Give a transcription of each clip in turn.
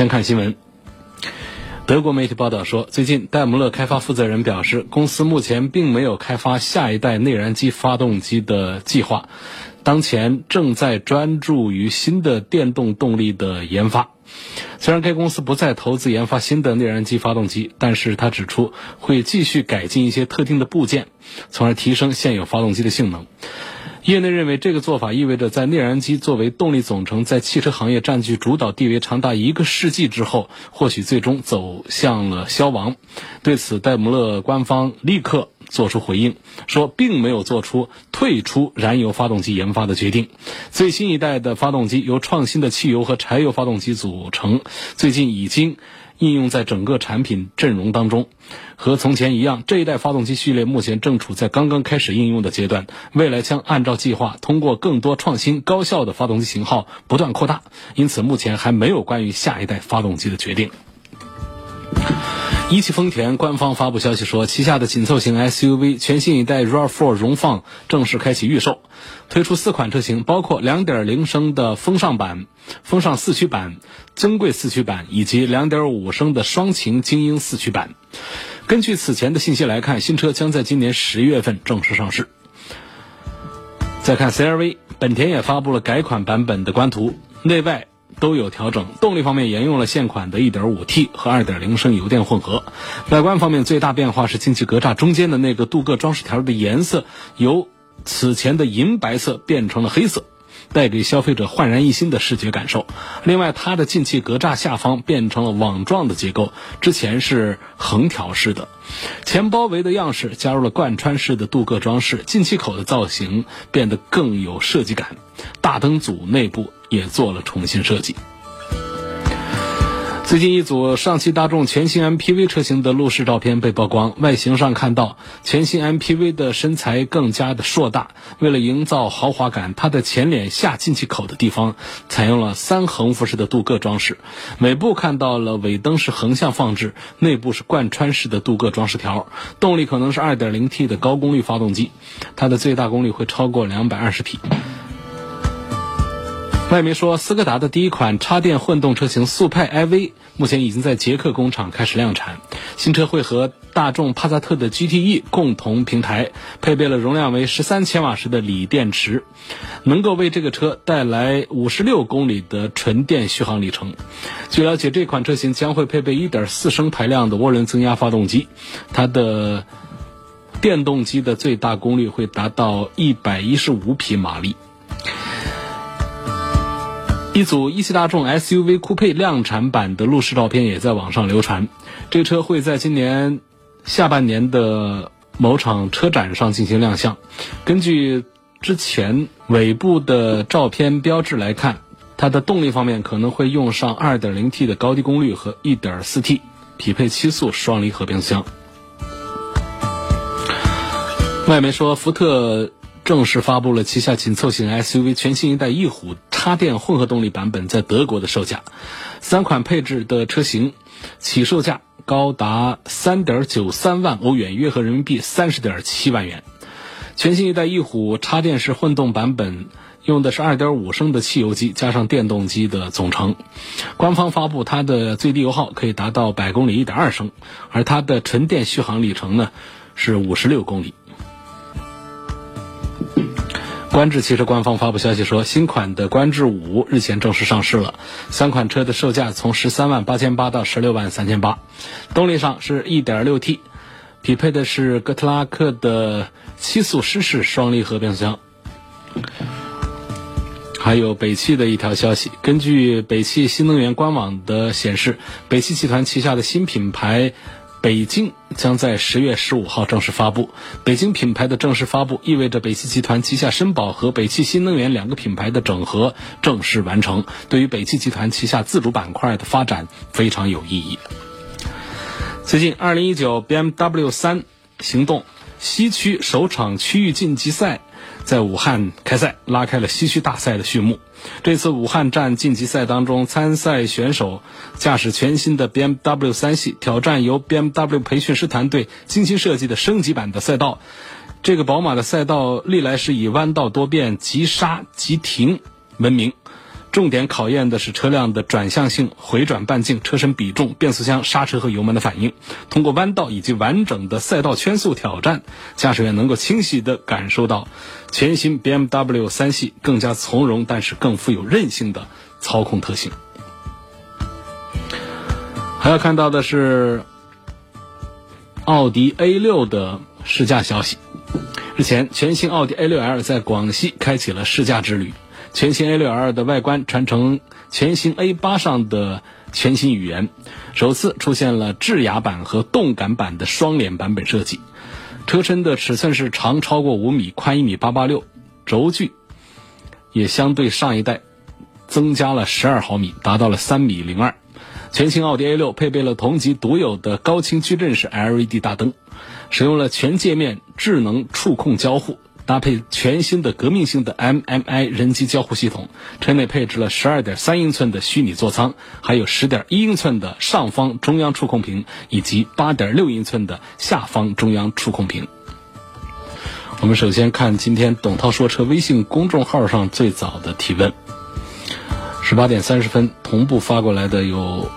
先看新闻。德国媒体报道说，最近戴姆勒开发负责人表示，公司目前并没有开发下一代内燃机发动机的计划，当前正在专注于新的电动动力的研发。虽然该公司不再投资研发新的内燃机发动机，但是他指出会继续改进一些特定的部件，从而提升现有发动机的性能。业内认为，这个做法意味着在内燃机作为动力总成在汽车行业占据主导地位长达一个世纪之后，或许最终走向了消亡。对此，戴姆勒官方立刻做出回应，说并没有做出退出燃油发动机研发的决定。最新一代的发动机由创新的汽油和柴油发动机组成，最近已经。应用在整个产品阵容当中，和从前一样，这一代发动机序列目前正处在刚刚开始应用的阶段，未来将按照计划通过更多创新高效的发动机型号不断扩大，因此目前还没有关于下一代发动机的决定。一汽丰田官方发布消息说，旗下的紧凑型 SUV 全新一代 RAV4 荣放正式开启预售，推出四款车型，包括2.0升的风尚版、风尚四驱版、尊贵四驱版以及2.5升的双擎精英四驱版。根据此前的信息来看，新车将在今年十月份正式上市。再看 CRV，本田也发布了改款版本的官图，内外。都有调整，动力方面沿用了现款的 1.5T 和2.0升油电混合。外观方面最大变化是进气格栅中间的那个镀铬装饰条的颜色由此前的银白色变成了黑色，带给消费者焕然一新的视觉感受。另外，它的进气格栅下方变成了网状的结构，之前是横条式的。前包围的样式加入了贯穿式的镀铬装饰，进气口的造型变得更有设计感。大灯组内部。也做了重新设计。最近一组上汽大众全新 MPV 车型的路试照片被曝光，外形上看到全新 MPV 的身材更加的硕大。为了营造豪华感，它的前脸下进气口的地方采用了三横幅式的镀铬装饰。尾部看到了尾灯是横向放置，内部是贯穿式的镀铬装饰条。动力可能是 2.0T 的高功率发动机，它的最大功率会超过220匹。外媒说，斯柯达的第一款插电混动车型速派 iV 目前已经在捷克工厂开始量产。新车会和大众帕萨特的 GTE 共同平台，配备了容量为十三千瓦时的锂电池，能够为这个车带来五十六公里的纯电续航里程。据了解，这款车型将会配备一点四升排量的涡轮增压发动机，它的电动机的最大功率会达到一百一十五匹马力。一组一汽大众 SUV 酷配量产版的路试照片也在网上流传。这车会在今年下半年的某场车展上进行亮相。根据之前尾部的照片标志来看，它的动力方面可能会用上 2.0T 的高低功率和 1.4T 匹配七速双离合变速箱。外媒说，福特。正式发布了旗下紧凑型 SUV 全新一代翼虎插电混合动力版本在德国的售价，三款配置的车型起售价高达三点九三万欧元，约合人民币三十点七万元。全新一代翼虎插电式混动版本用的是二点五升的汽油机加上电动机的总成，官方发布它的最低油耗可以达到百公里一点二升，而它的纯电续航里程呢是五十六公里。观致汽车官方发布消息说，新款的观致五日前正式上市了。三款车的售价从十三万八千八到十六万三千八。动力上是一点六 T，匹配的是哥特拉克的七速湿式双离合变速箱。还有北汽的一条消息，根据北汽新能源官网的显示，北汽集团旗下的新品牌北京将在十月十五号正式发布。北京品牌的正式发布，意味着北汽集团旗下绅宝和北汽新能源两个品牌的整合正式完成，对于北汽集团旗下自主板块的发展非常有意义。最近，二零一九 BMW 三行动西区首场区域晋级赛在武汉开赛，拉开了西区大赛的序幕。这次武汉站晋级赛当中，参赛选手驾驶全新的 BMW 三系，挑战由 BMW 培训师团队精心设计的升级版的赛道。这个宝马的赛道历来是以弯道多变、急刹急停闻名。重点考验的是车辆的转向性、回转半径、车身比重、变速箱、刹车和油门的反应。通过弯道以及完整的赛道圈速挑战，驾驶员能够清晰地感受到全新 BMW 三系更加从容，但是更富有韧性的操控特性。还要看到的是奥迪 A 六的试驾消息。日前，全新奥迪 A 六 L 在广西开启了试驾之旅。全新 A6L 的外观传承全新 A8 上的全新语言，首次出现了智雅版和动感版的双脸版本设计。车身的尺寸是长超过五米，宽一米八八六，轴距也相对上一代增加了十二毫米，达到了三米零二。全新奥迪 A6 配备了同级独有的高清矩阵式 LED 大灯，使用了全界面智能触控交互。搭配全新的革命性的 MMI 人机交互系统，车内配置了12.3英寸的虚拟座舱，还有10.1英寸的上方中央触控屏，以及8.6英寸的下方中央触控屏。我们首先看今天董涛说车微信公众号上最早的提问，十八点三十分同步发过来的有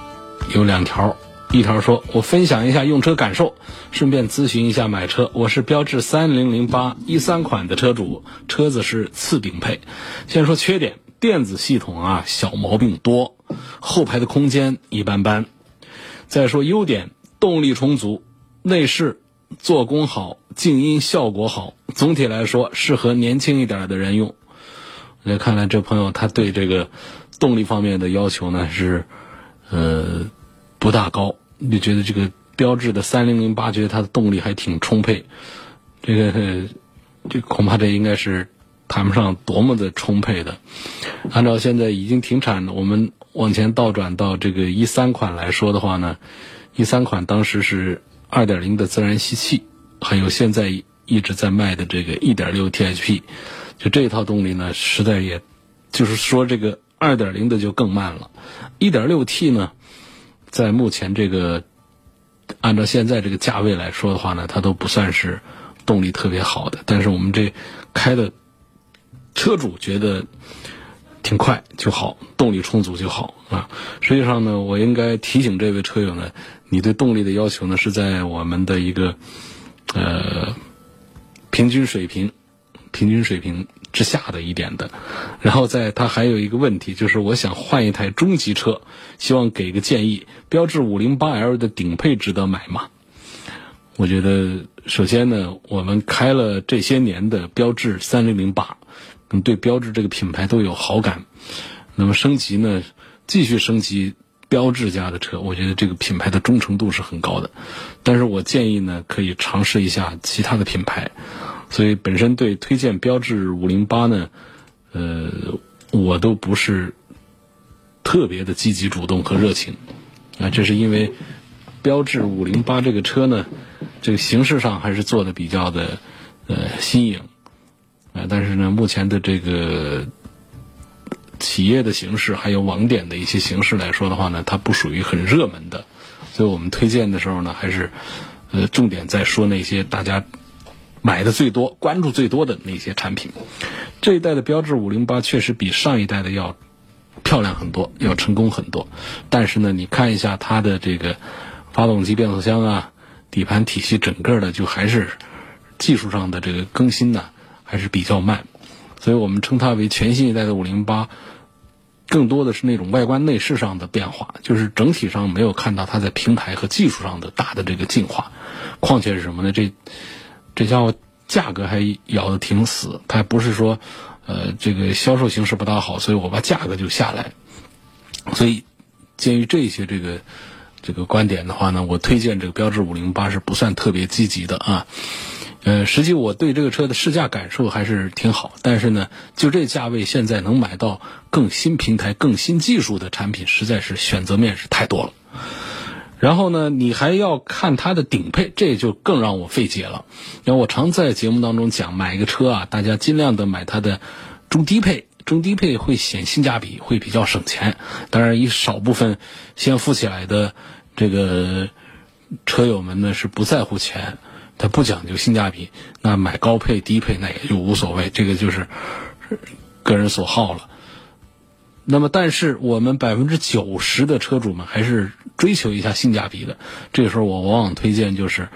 有两条。一条说：“我分享一下用车感受，顺便咨询一下买车。我是标致三零零八一三款的车主，车子是次顶配。先说缺点，电子系统啊小毛病多，后排的空间一般般。再说优点，动力充足，内饰做工好，静音效果好。总体来说，适合年轻一点的人用。那看来这朋友他对这个动力方面的要求呢是，呃，不大高。”就觉得这个标致的三零零八，觉得它的动力还挺充沛，这个这恐怕这应该是谈不上多么的充沛的。按照现在已经停产的，我们往前倒转到这个一三款来说的话呢，一三款当时是二点零的自然吸气，还有现在一直在卖的这个一点六 T H P，就这一套动力呢，实在也就是说这个二点零的就更慢了，一点六 T 呢。在目前这个，按照现在这个价位来说的话呢，它都不算是动力特别好的。但是我们这开的车主觉得挺快就好，动力充足就好啊。实际上呢，我应该提醒这位车友呢，你对动力的要求呢是在我们的一个呃平均水平，平均水平。之下的一点的，然后在它还有一个问题，就是我想换一台中级车，希望给个建议。标致五零八 L 的顶配值得买吗？我觉得首先呢，我们开了这些年的标致三零零八，对标致这个品牌都有好感。那么升级呢，继续升级标致家的车，我觉得这个品牌的忠诚度是很高的。但是我建议呢，可以尝试一下其他的品牌。所以本身对推荐标致五零八呢，呃，我都不是特别的积极主动和热情，啊，这是因为标致五零八这个车呢，这个形式上还是做的比较的呃新颖，啊，但是呢，目前的这个企业的形式还有网点的一些形式来说的话呢，它不属于很热门的，所以我们推荐的时候呢，还是呃重点在说那些大家。买的最多、关注最多的那些产品，这一代的标致五零八确实比上一代的要漂亮很多，要成功很多。但是呢，你看一下它的这个发动机、变速箱啊、底盘体系，整个的就还是技术上的这个更新呢，还是比较慢。所以我们称它为全新一代的五零八，更多的是那种外观内饰上的变化，就是整体上没有看到它在平台和技术上的大的这个进化。况且是什么呢？这这家伙价格还咬得挺死，它不是说，呃，这个销售形势不大好，所以我把价格就下来。所以，鉴于这些这个这个观点的话呢，我推荐这个标致五零八是不算特别积极的啊。呃，实际我对这个车的试驾感受还是挺好，但是呢，就这价位现在能买到更新平台、更新技术的产品，实在是选择面是太多了。然后呢，你还要看它的顶配，这就更让我费解了。然后我常在节目当中讲，买一个车啊，大家尽量的买它的中低配，中低配会显性价比，会比较省钱。当然，一少部分先富起来的这个车友们呢是不在乎钱。他不讲究性价比，那买高配低配那也就无所谓，这个就是个人所好了。那么，但是我们百分之九十的车主们还是追求一下性价比的。这时候，我往往推荐就是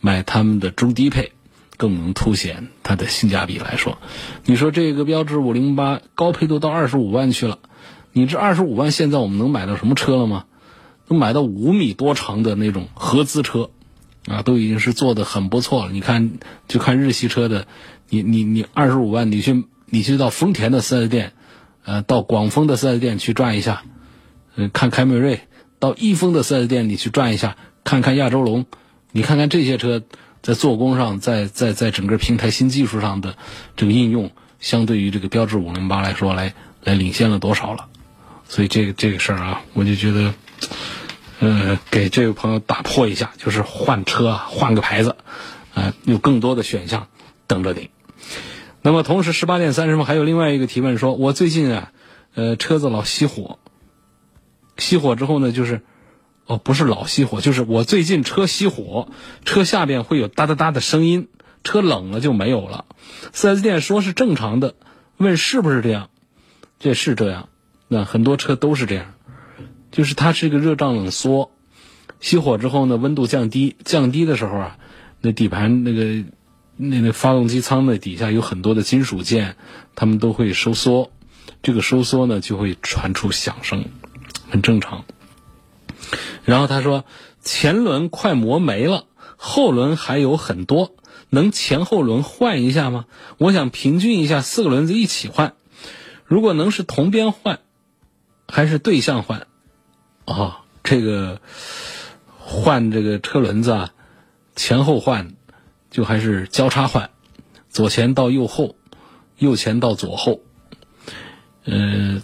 买他们的中低配，更能凸显它的性价比来说。你说这个标致五零八高配都到二十五万去了，你这二十五万现在我们能买到什么车了吗？能买到五米多长的那种合资车。啊，都已经是做的很不错了。你看，就看日系车的，你你你二十五万，你去你去到丰田的四 S 店，呃，到广丰的四 S 店去转一下，呃，看凯美瑞；到益丰的四 S 店你去转一下，看看亚洲龙。你看看这些车在做工上，在在在整个平台新技术上的这个应用，相对于这个标致五零八来说，来来领先了多少了？所以这个这个事儿啊，我就觉得。呃，给这位朋友打破一下，就是换车，换个牌子，啊，有更多的选项等着你。那么，同时十八点三十分还有另外一个提问，说我最近啊，呃，车子老熄火，熄火之后呢，就是，哦，不是老熄火，就是我最近车熄火，车下边会有哒哒哒的声音，车冷了就没有了。四 S 店说是正常的，问是不是这样？这是这样，那很多车都是这样。就是它是一个热胀冷缩，熄火之后呢，温度降低，降低的时候啊，那底盘那个那那发动机舱的底下有很多的金属件，它们都会收缩，这个收缩呢就会传出响声，很正常。然后他说，前轮快磨没了，后轮还有很多，能前后轮换一下吗？我想平均一下，四个轮子一起换，如果能是同边换，还是对向换？啊，这个换这个车轮子啊，前后换就还是交叉换，左前到右后，右前到左后。嗯，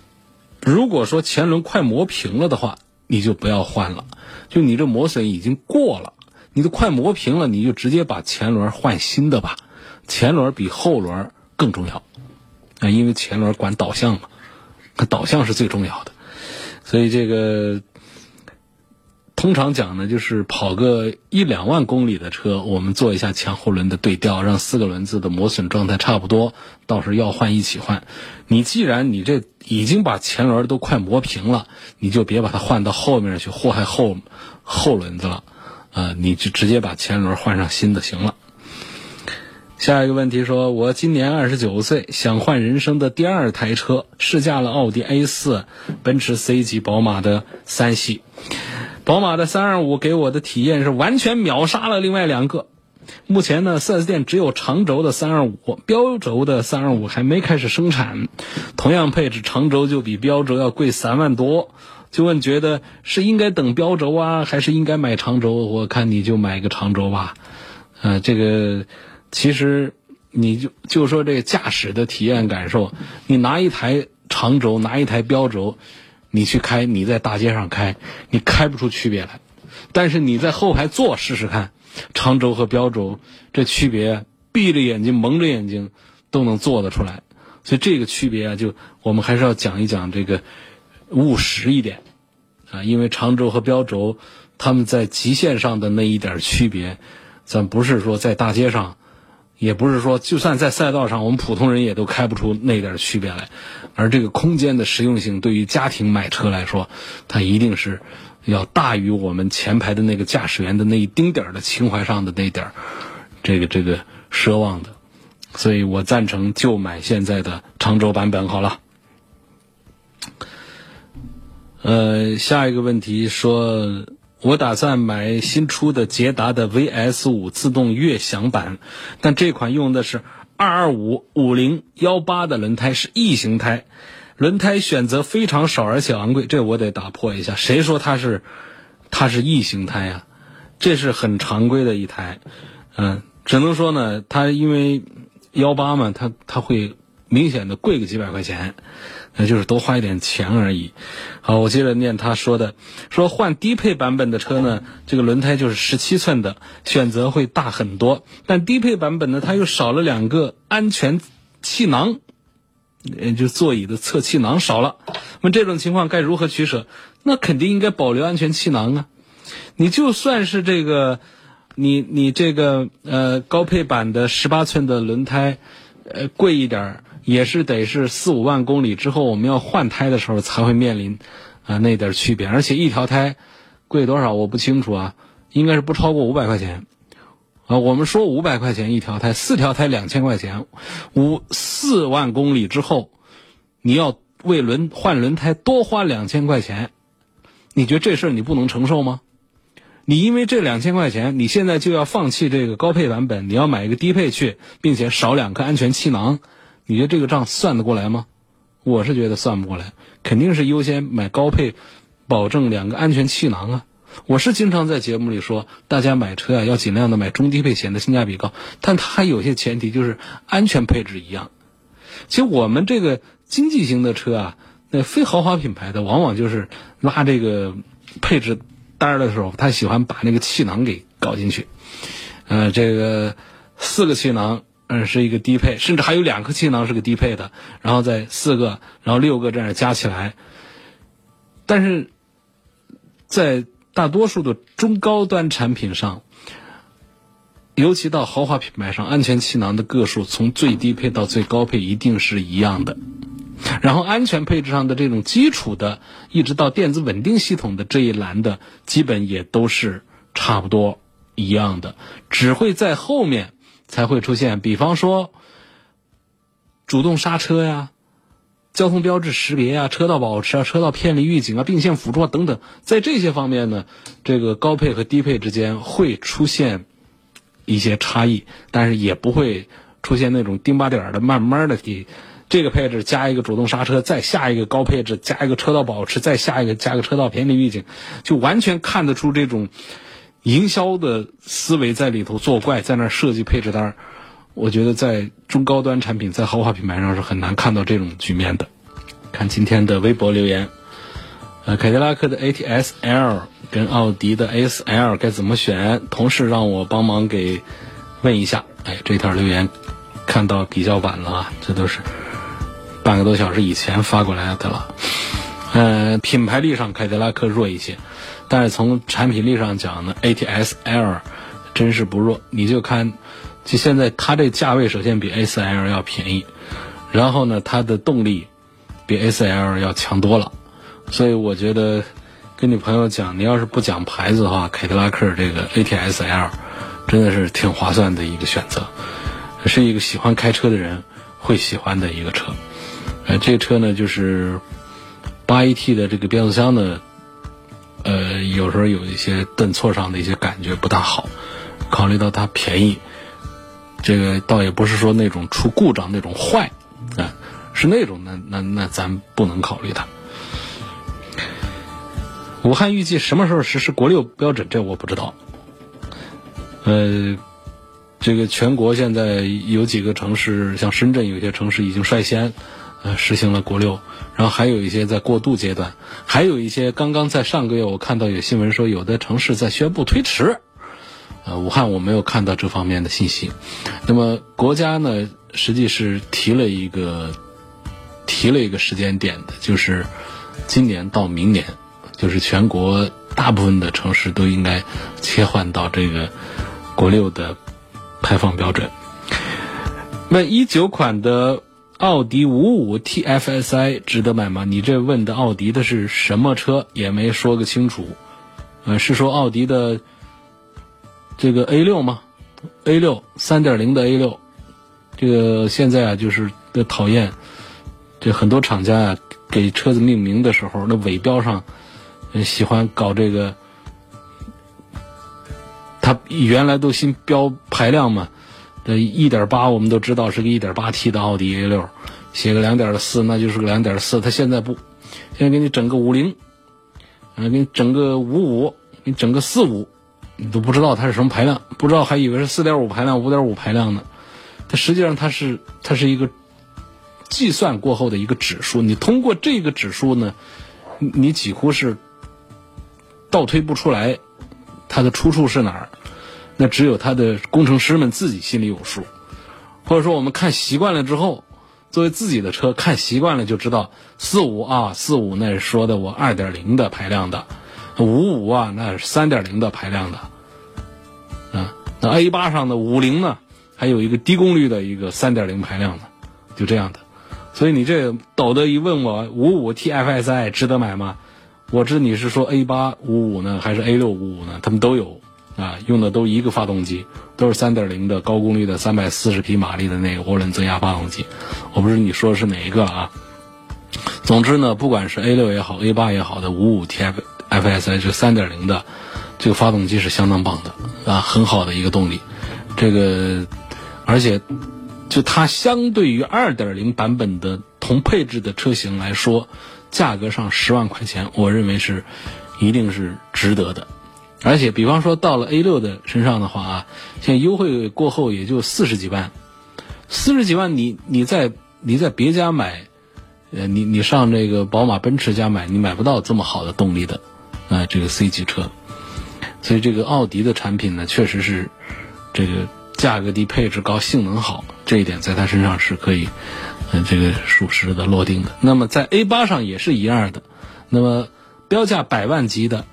如果说前轮快磨平了的话，你就不要换了。就你这磨损已经过了，你都快磨平了，你就直接把前轮换新的吧。前轮比后轮更重要啊，因为前轮管导向嘛，导向是最重要的，所以这个。通常讲呢，就是跑个一两万公里的车，我们做一下前后轮的对调，让四个轮子的磨损状态差不多，到时候要换一起换。你既然你这已经把前轮都快磨平了，你就别把它换到后面去祸害后后轮子了，啊，你就直接把前轮换上新的行了。下一个问题说，我今年二十九岁，想换人生的第二台车，试驾了奥迪 A 四、奔驰 C 级、宝马的三系。宝马的三二五给我的体验是完全秒杀了另外两个。目前呢，4S 店只有长轴的三二五，标轴的三二五还没开始生产。同样配置，长轴就比标轴要贵三万多。就问觉得是应该等标轴啊，还是应该买长轴？我看你就买个长轴吧。呃，这个其实你就就说这个驾驶的体验感受，你拿一台长轴，拿一台标轴。你去开，你在大街上开，你开不出区别来。但是你在后排坐试试看，长轴和标轴这区别，闭着眼睛蒙着眼睛都能做得出来。所以这个区别啊，就我们还是要讲一讲这个务实一点啊，因为长轴和标轴他们在极限上的那一点区别，咱不是说在大街上。也不是说，就算在赛道上，我们普通人也都开不出那点区别来。而这个空间的实用性，对于家庭买车来说，它一定是要大于我们前排的那个驾驶员的那一丁点的情怀上的那点这个这个奢望的。所以我赞成就买现在的长轴版本好了。呃，下一个问题说。我打算买新出的捷达的 VS 五自动悦享版，但这款用的是二二五五零幺八的轮胎，是异形胎，轮胎选择非常少而且昂贵，这我得打破一下。谁说它是它是异形胎呀，这是很常规的一台，嗯，只能说呢，它因为幺八嘛，它它会明显的贵个几百块钱。那就是多花一点钱而已。好，我接着念他说的，说换低配版本的车呢，这个轮胎就是十七寸的，选择会大很多。但低配版本呢，它又少了两个安全气囊，也就座椅的侧气囊少了。那么这种情况该如何取舍？那肯定应该保留安全气囊啊。你就算是这个，你你这个呃高配版的十八寸的轮胎，呃贵一点儿。也是得是四五万公里之后，我们要换胎的时候才会面临啊那点区别，而且一条胎贵多少我不清楚啊，应该是不超过五百块钱啊。我们说五百块钱一条胎，四条胎两千块钱，五四万公里之后，你要为轮换轮胎多花两千块钱，你觉得这事儿你不能承受吗？你因为这两千块钱，你现在就要放弃这个高配版本，你要买一个低配去，并且少两颗安全气囊。你觉得这个账算得过来吗？我是觉得算不过来，肯定是优先买高配，保证两个安全气囊啊。我是经常在节目里说，大家买车啊要尽量的买中低配，显得性价比高。但它还有些前提，就是安全配置一样。其实我们这个经济型的车啊，那非豪华品牌的，往往就是拉这个配置单的时候，他喜欢把那个气囊给搞进去。呃，这个四个气囊。嗯，是一个低配，甚至还有两个气囊是个低配的，然后再四个，然后六个这样加起来。但是，在大多数的中高端产品上，尤其到豪华品牌上，安全气囊的个数从最低配到最高配一定是一样的。然后，安全配置上的这种基础的，一直到电子稳定系统的这一栏的，基本也都是差不多一样的，只会在后面。才会出现，比方说主动刹车呀、交通标志识别啊、车道保持啊、车道偏离预警啊、并线辅助啊等等，在这些方面呢，这个高配和低配之间会出现一些差异，但是也不会出现那种丁巴点的，慢慢的给这个配置加一个主动刹车，再下一个高配置加一个车道保持，再下一个加个车道偏离预警，就完全看得出这种。营销的思维在里头作怪，在那设计配置单我觉得在中高端产品、在豪华品牌上是很难看到这种局面的。看今天的微博留言，呃，凯迪拉克的 ATS L 跟奥迪的 A S L 该怎么选？同事让我帮忙给问一下。哎，这条留言看到比较晚了啊，这都是半个多小时以前发过来的了。呃，品牌力上凯迪拉克弱一些。但是从产品力上讲呢，ATS L 真是不弱。你就看，就现在它这价位首先比 A4L 要便宜，然后呢，它的动力比 A4L 要强多了。所以我觉得跟你朋友讲，你要是不讲牌子的话，凯迪拉克这个 ATS L 真的是挺划算的一个选择，是一个喜欢开车的人会喜欢的一个车。呃，这个车呢就是八 AT 的这个变速箱呢。呃，有时候有一些顿挫上的一些感觉不大好，考虑到它便宜，这个倒也不是说那种出故障那种坏，啊，是那种那那那咱不能考虑它。武汉预计什么时候实施国六标准？这我不知道。呃，这个全国现在有几个城市，像深圳有些城市已经率先呃实行了国六。然后还有一些在过渡阶段，还有一些刚刚在上个月我看到有新闻说有的城市在宣布推迟，呃，武汉我没有看到这方面的信息。那么国家呢，实际是提了一个提了一个时间点的，就是今年到明年，就是全国大部分的城市都应该切换到这个国六的排放标准。那一九款的。奥迪五五 TFSI 值得买吗？你这问的奥迪的是什么车？也没说个清楚。呃，是说奥迪的这个 A 六吗？A 六三点零的 A 六，这个现在啊就是的讨厌，这很多厂家啊给车子命名的时候，那尾标上喜欢搞这个，它原来都新标排量嘛。这一点八我们都知道是个一点八 T 的奥迪 A 六，写个两点四那就是个两点四，它现在不，现在给你整个五零，啊，给你整个五五，给你整个四五，你都不知道它是什么排量，不知道还以为是四点五排量、五点五排量呢。它实际上它是它是一个计算过后的一个指数，你通过这个指数呢，你几乎是倒推不出来它的出处是哪儿，那只有他的工程师们自己心里有数，或者说我们看习惯了之后，作为自己的车看习惯了就知道四五啊四五那是说的我二点零的排量的，五五啊那是三点零的排量的，啊，那 A 八上的五零呢？还有一个低功率的一个三点零排量的，就这样的。所以你这抖的一问我五五 TFSI 值得买吗？我知你是说 A 八五五呢，还是 A 六五五呢？他们都有啊，用的都一个发动机，都是三点零的高功率的三百四十匹马力的那个涡轮增压发动机。我不知道你说的是哪一个啊？总之呢，不管是 A 六也好，A 八也好的五五 TFSI 这三点零的这个发动机是相当棒的啊，很好的一个动力，这个。而且，就它相对于二点零版本的同配置的车型来说，价格上十万块钱，我认为是一定是值得的。而且，比方说到了 A 六的身上的话啊，现在优惠过后也就四十几万，四十几万你你在你在别家买，呃，你你上这个宝马、奔驰家买，你买不到这么好的动力的啊，这个 C 级车。所以，这个奥迪的产品呢，确实是这个。价格低、配置高、性能好，这一点在它身上是可以，嗯，这个属实的落定的。那么在 A 八上也是一样的，那么标价百万级的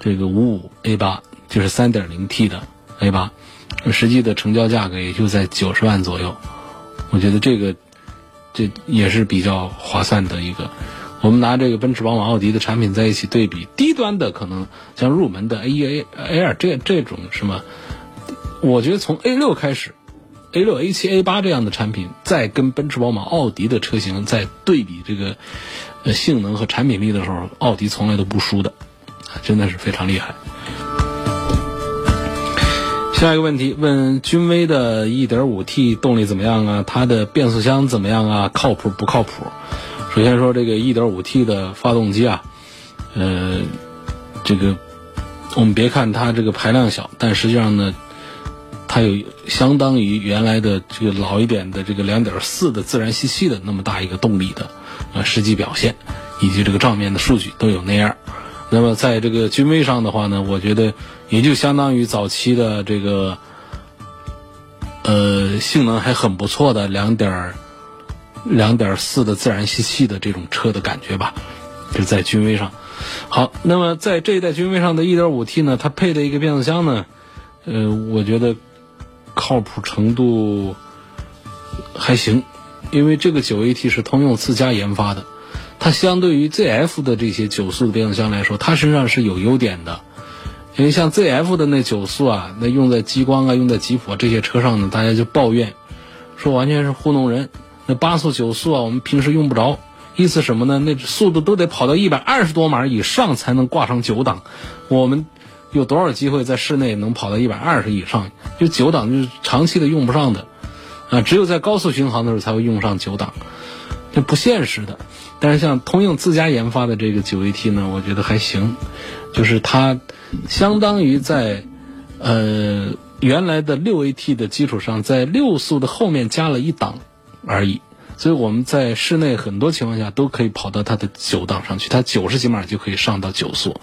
这个五五 A 八就是三点零 T 的 A 八，实际的成交价格也就在九十万左右。我觉得这个这也是比较划算的一个。我们拿这个奔驰、宝马、奥迪的产品在一起对比，低端的可能像入门的 A 一 A A 二这这种什么。我觉得从 A 六开始，A 六、A 七、A 八这样的产品，再跟奔驰、宝马、奥迪的车型在对比这个性能和产品力的时候，奥迪从来都不输的，真的是非常厉害。下一个问题问君威的 1.5T 动力怎么样啊？它的变速箱怎么样啊？靠谱不靠谱？首先说这个 1.5T 的发动机啊，呃，这个我们别看它这个排量小，但实际上呢。它有相当于原来的这个老一点的这个两点四的自然吸气的那么大一个动力的，呃，实际表现以及这个账面的数据都有那样。那么在这个君威上的话呢，我觉得也就相当于早期的这个，呃，性能还很不错的两点两点四的自然吸气的这种车的感觉吧，就在君威上。好，那么在这一代君威上的一点五 T 呢，它配的一个变速箱呢，呃，我觉得。靠谱程度还行，因为这个九 AT 是通用自家研发的，它相对于 ZF 的这些九速的变速箱来说，它身上是有优点的。因为像 ZF 的那九速啊，那用在激光啊、用在吉普这些车上呢，大家就抱怨说完全是糊弄人。那八速、九速啊，我们平时用不着，意思什么呢？那速度都得跑到一百二十多码以上才能挂上九档，我们。有多少机会在室内能跑到一百二十以上？就九档就是长期的用不上的，啊，只有在高速巡航的时候才会用上九档，这不现实的。但是像通用自家研发的这个九 AT 呢，我觉得还行，就是它相当于在呃原来的六 AT 的基础上，在六速的后面加了一档而已。所以我们在室内很多情况下都可以跑到它的九档上去，它九十几码就可以上到九速，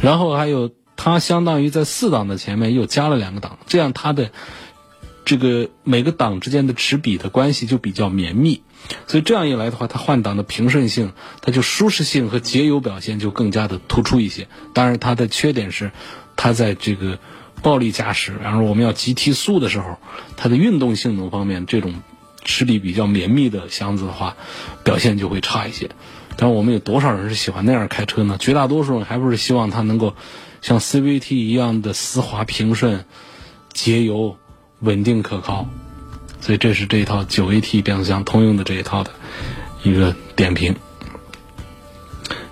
然后还有。它相当于在四档的前面又加了两个档，这样它的这个每个档之间的齿比的关系就比较绵密，所以这样一来的话，它换挡的平顺性、它就舒适性和节油表现就更加的突出一些。当然，它的缺点是，它在这个暴力驾驶，然后我们要急提速的时候，它的运动性能方面，这种齿比比较绵密的箱子的话，表现就会差一些。但我们有多少人是喜欢那样开车呢？绝大多数人还不是希望它能够。像 CVT 一样的丝滑平顺、节油、稳定可靠，所以这是这一套九 AT 变速箱通用的这一套的一个点评。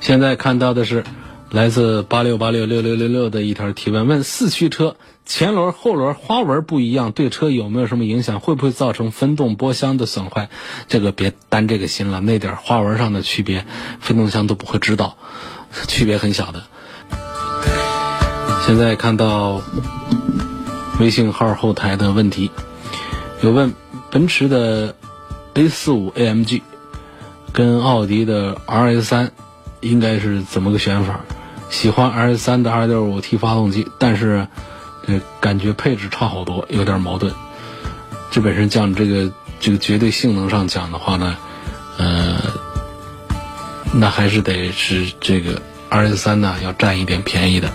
现在看到的是来自八六八六六六六六的一条提问：问四驱车前轮后轮花纹不一样，对车有没有什么影响？会不会造成分动波箱的损坏？这个别担这个心了，那点花纹上的区别，分动箱都不会知道，区别很小的。现在看到微信号后台的问题，有问奔驰的 A 四五 AMG 跟奥迪的 RS 三应该是怎么个选法？喜欢 RS 三的 2.5T 发动机，但是这感觉配置差好多，有点矛盾。这本身讲这个这个绝对性能上讲的话呢，呃，那还是得是这个 RS 三呢要占一点便宜的。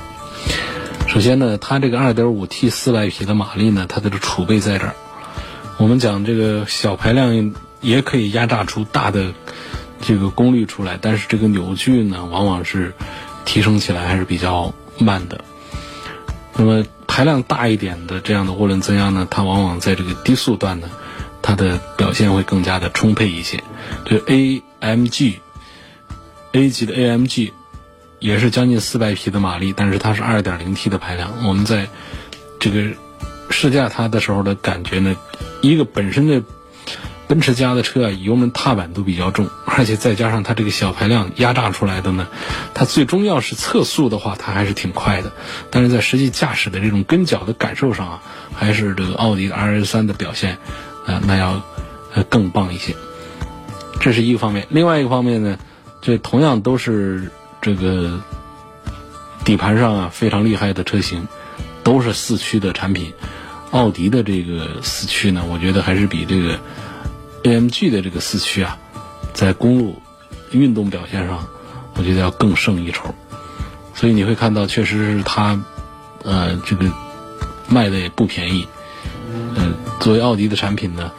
首先呢，它这个 2.5T 四百匹的马力呢，它的这储备在这儿。我们讲这个小排量也可以压榨出大的这个功率出来，但是这个扭矩呢，往往是提升起来还是比较慢的。那么排量大一点的这样的涡轮增压呢，它往往在这个低速段呢，它的表现会更加的充沛一些。这 AMG A 级的 AMG。也是将近四百匹的马力，但是它是二点零 T 的排量。我们在这个试驾它的时候的感觉呢，一个本身的奔驰家的车啊，油门踏板都比较重，而且再加上它这个小排量压榨出来的呢，它最终要是测速的话，它还是挺快的。但是在实际驾驶的这种跟脚的感受上啊，还是这个奥迪的 RS 三的表现啊，那要更棒一些。这是一个方面。另外一个方面呢，这同样都是。这个底盘上啊非常厉害的车型，都是四驱的产品。奥迪的这个四驱呢，我觉得还是比这个 AMG 的这个四驱啊，在公路运动表现上，我觉得要更胜一筹。所以你会看到，确实是它，呃，这个卖的也不便宜。嗯，作为奥迪的产品呢，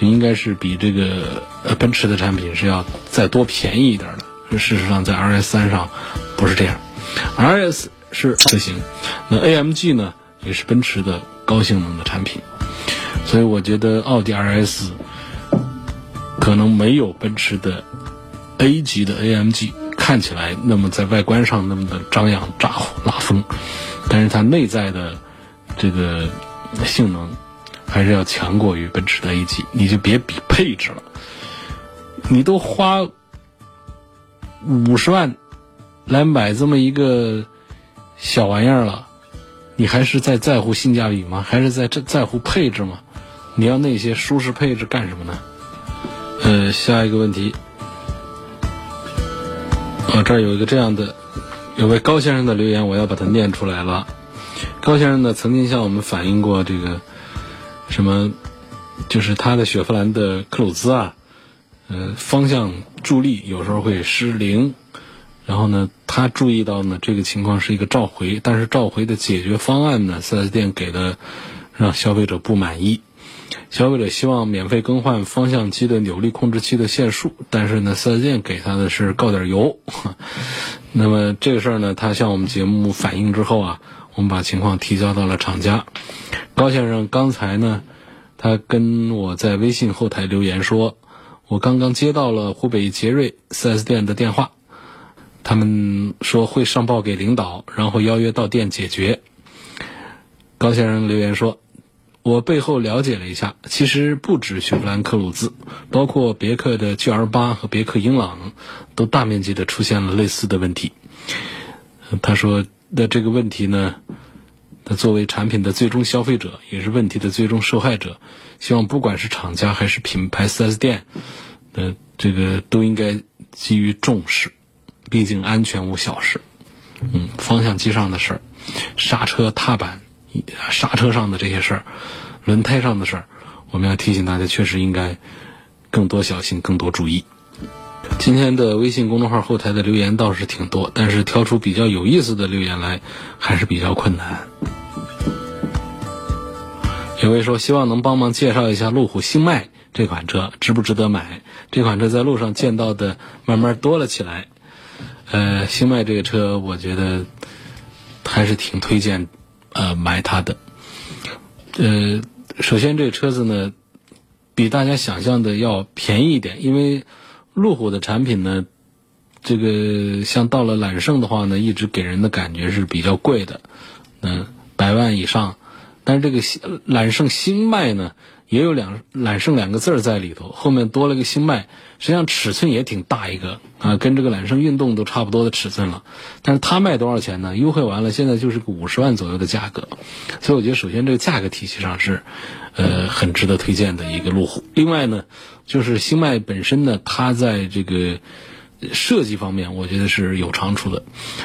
就应该是比这个奔驰的产品是要再多便宜一点的。这事实上，在 RS 三上不是这样，RS 是车型，那 AMG 呢也是奔驰的高性能的产品，所以我觉得奥迪 RS 可能没有奔驰的 A 级的 AMG 看起来那么在外观上那么的张扬咋呼拉风，但是它内在的这个性能还是要强过于奔驰的 A 级，你就别比配置了，你都花。五十万来买这么一个小玩意儿了，你还是在在乎性价比吗？还是在在在乎配置吗？你要那些舒适配置干什么呢？呃，下一个问题，啊，这儿有一个这样的，有位高先生的留言，我要把它念出来了。高先生呢，曾经向我们反映过这个什么，就是他的雪佛兰的克鲁兹啊。呃，方向助力有时候会失灵，然后呢，他注意到呢，这个情况是一个召回，但是召回的解决方案呢，4S 店给的让消费者不满意，消费者希望免费更换方向机的扭力控制器的线束，但是呢，4S 店给他的是告点油。那么这个事儿呢，他向我们节目反映之后啊，我们把情况提交到了厂家。高先生刚才呢，他跟我在微信后台留言说。我刚刚接到了湖北捷瑞 4S 店的电话，他们说会上报给领导，然后邀约到店解决。高先生留言说：“我背后了解了一下，其实不止雪佛兰科鲁兹，包括别克的 GL8 和别克英朗，都大面积的出现了类似的问题。”他说：“那这个问题呢？”他作为产品的最终消费者，也是问题的最终受害者。希望不管是厂家还是品牌 4S 店，呃，这个都应该给予重视。毕竟安全无小事。嗯，方向机上的事儿，刹车踏板、刹车上的这些事儿，轮胎上的事儿，我们要提醒大家，确实应该更多小心，更多注意。今天的微信公众号后台的留言倒是挺多，但是挑出比较有意思的留言来还是比较困难。有位说希望能帮忙介绍一下路虎星脉这款车值不值得买？这款车在路上见到的慢慢多了起来。呃，星脉这个车我觉得还是挺推荐呃买它的。呃，首先这个车子呢比大家想象的要便宜一点，因为。路虎的产品呢，这个像到了揽胜的话呢，一直给人的感觉是比较贵的，嗯，百万以上。但是这个揽胜星脉呢，也有两揽胜两个字儿在里头，后面多了个星脉，实际上尺寸也挺大一个啊，跟这个揽胜运动都差不多的尺寸了。但是它卖多少钱呢？优惠完了，现在就是个五十万左右的价格。所以我觉得，首先这个价格体系上是，呃，很值得推荐的一个路虎。另外呢，就是星脉本身呢，它在这个设计方面，我觉得是有长处的。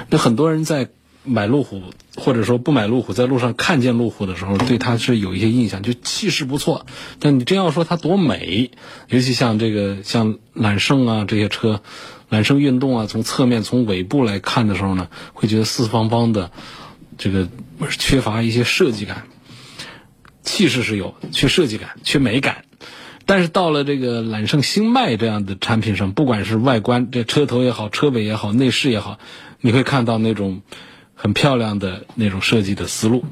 那很多人在。买路虎，或者说不买路虎，在路上看见路虎的时候，对它是有一些印象，就气势不错。但你真要说它多美，尤其像这个像揽胜啊这些车，揽胜运动啊，从侧面从尾部来看的时候呢，会觉得四四方方的，这个缺乏一些设计感。气势是有，缺设计感，缺美感。但是到了这个揽胜星脉这样的产品上，不管是外观，这车头也好，车尾也好，内饰也好，你会看到那种。很漂亮的那种设计的思路，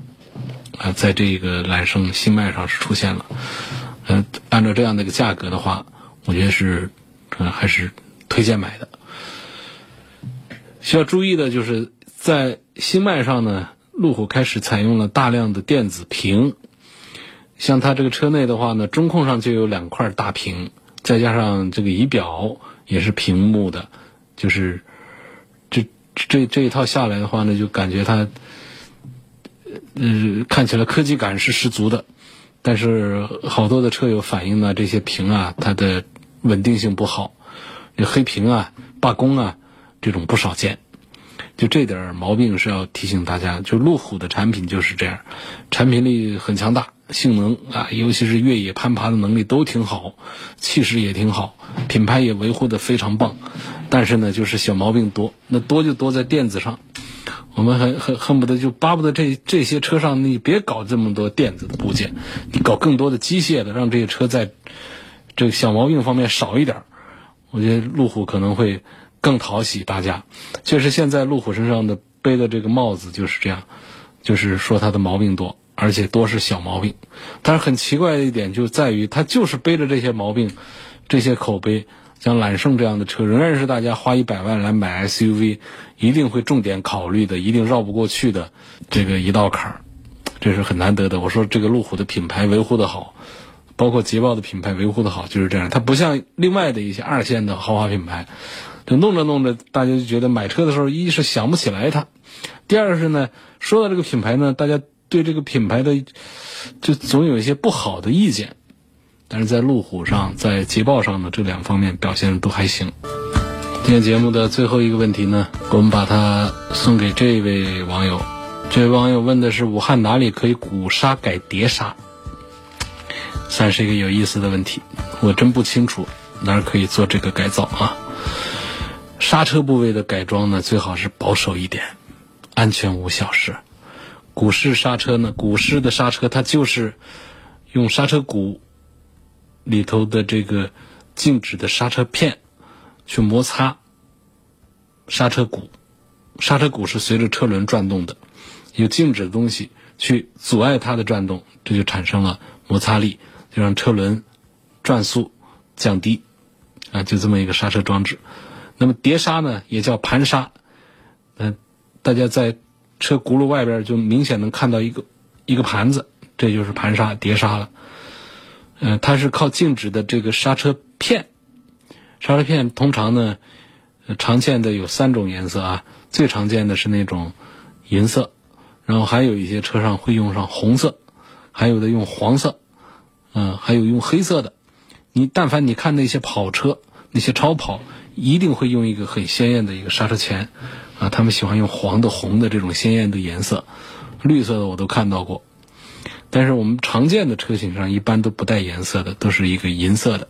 啊，在这个揽胜新迈上是出现了。嗯，按照这样的一个价格的话，我觉得是，嗯，还是推荐买的。需要注意的就是在新迈上呢，路虎开始采用了大量的电子屏，像它这个车内的话呢，中控上就有两块大屏，再加上这个仪表也是屏幕的，就是。这这一套下来的话呢，就感觉它，呃，看起来科技感是十足的，但是好多的车友反映呢，这些屏啊，它的稳定性不好，这黑屏啊、罢工啊，这种不少见。就这点毛病是要提醒大家，就路虎的产品就是这样，产品力很强大，性能啊，尤其是越野攀爬的能力都挺好，气势也挺好，品牌也维护的非常棒。但是呢，就是小毛病多，那多就多在电子上。我们很很恨不得就巴不得这这些车上你别搞这么多电子的部件，你搞更多的机械的，让这些车在这个小毛病方面少一点。我觉得路虎可能会更讨喜大家。确实，现在路虎身上的背的这个帽子就是这样，就是说它的毛病多，而且多是小毛病。但是很奇怪的一点就在于，它就是背着这些毛病，这些口碑。像揽胜这样的车，仍然是大家花一百万来买 SUV，一定会重点考虑的，一定绕不过去的这个一道坎儿，这是很难得的。我说这个路虎的品牌维护的好，包括捷豹的品牌维护的好，就是这样。它不像另外的一些二线的豪华品牌，就弄着弄着，大家就觉得买车的时候，一是想不起来它，第二是呢，说到这个品牌呢，大家对这个品牌的就总有一些不好的意见。但是在路虎上，在捷豹上呢，这两方面表现都还行。今天节目的最后一个问题呢，我们把它送给这位网友。这位网友问的是武汉哪里可以鼓刹改碟刹，算是一个有意思的问题。我真不清楚哪儿可以做这个改造啊。刹车部位的改装呢，最好是保守一点，安全无小事。鼓式刹车呢，鼓式的刹车它就是用刹车鼓。里头的这个静止的刹车片去摩擦刹车鼓，刹车鼓是随着车轮转动的，有静止的东西去阻碍它的转动，这就产生了摩擦力，就让车轮转速降低，啊，就这么一个刹车装置。那么碟刹呢，也叫盘刹，嗯，大家在车轱辘外边就明显能看到一个一个盘子，这就是盘刹碟刹了。嗯，它是靠静止的这个刹车片，刹车片通常呢，常见的有三种颜色啊，最常见的是那种银色，然后还有一些车上会用上红色，还有的用黄色，嗯，还有用黑色的。你但凡你看那些跑车，那些超跑，一定会用一个很鲜艳的一个刹车钳，啊，他们喜欢用黄的、红的这种鲜艳的颜色，绿色的我都看到过。但是我们常见的车型上一般都不带颜色的，都是一个银色的。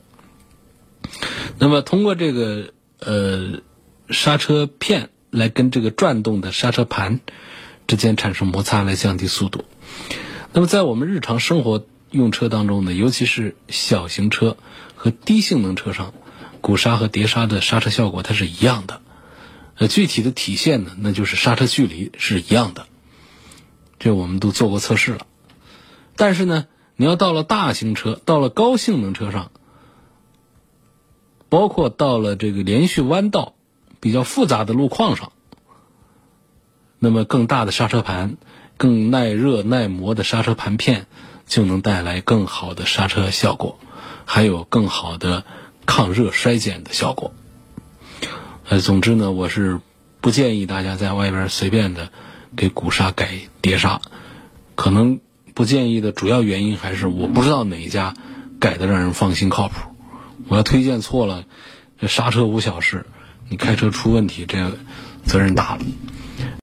那么通过这个呃刹车片来跟这个转动的刹车盘之间产生摩擦，来降低速度。那么在我们日常生活用车当中呢，尤其是小型车和低性能车上，鼓刹和碟刹的刹车效果它是一样的。呃，具体的体现呢，那就是刹车距离是一样的。这我们都做过测试了。但是呢，你要到了大型车，到了高性能车上，包括到了这个连续弯道、比较复杂的路况上，那么更大的刹车盘、更耐热耐磨的刹车盘片，就能带来更好的刹车效果，还有更好的抗热衰减的效果。呃，总之呢，我是不建议大家在外边随便的给鼓刹改碟刹，可能不建议的主要原因还是我不知道哪一家改的让人放心靠谱。我要推荐错了，这刹车无小事，你开车出问题，这责任大了。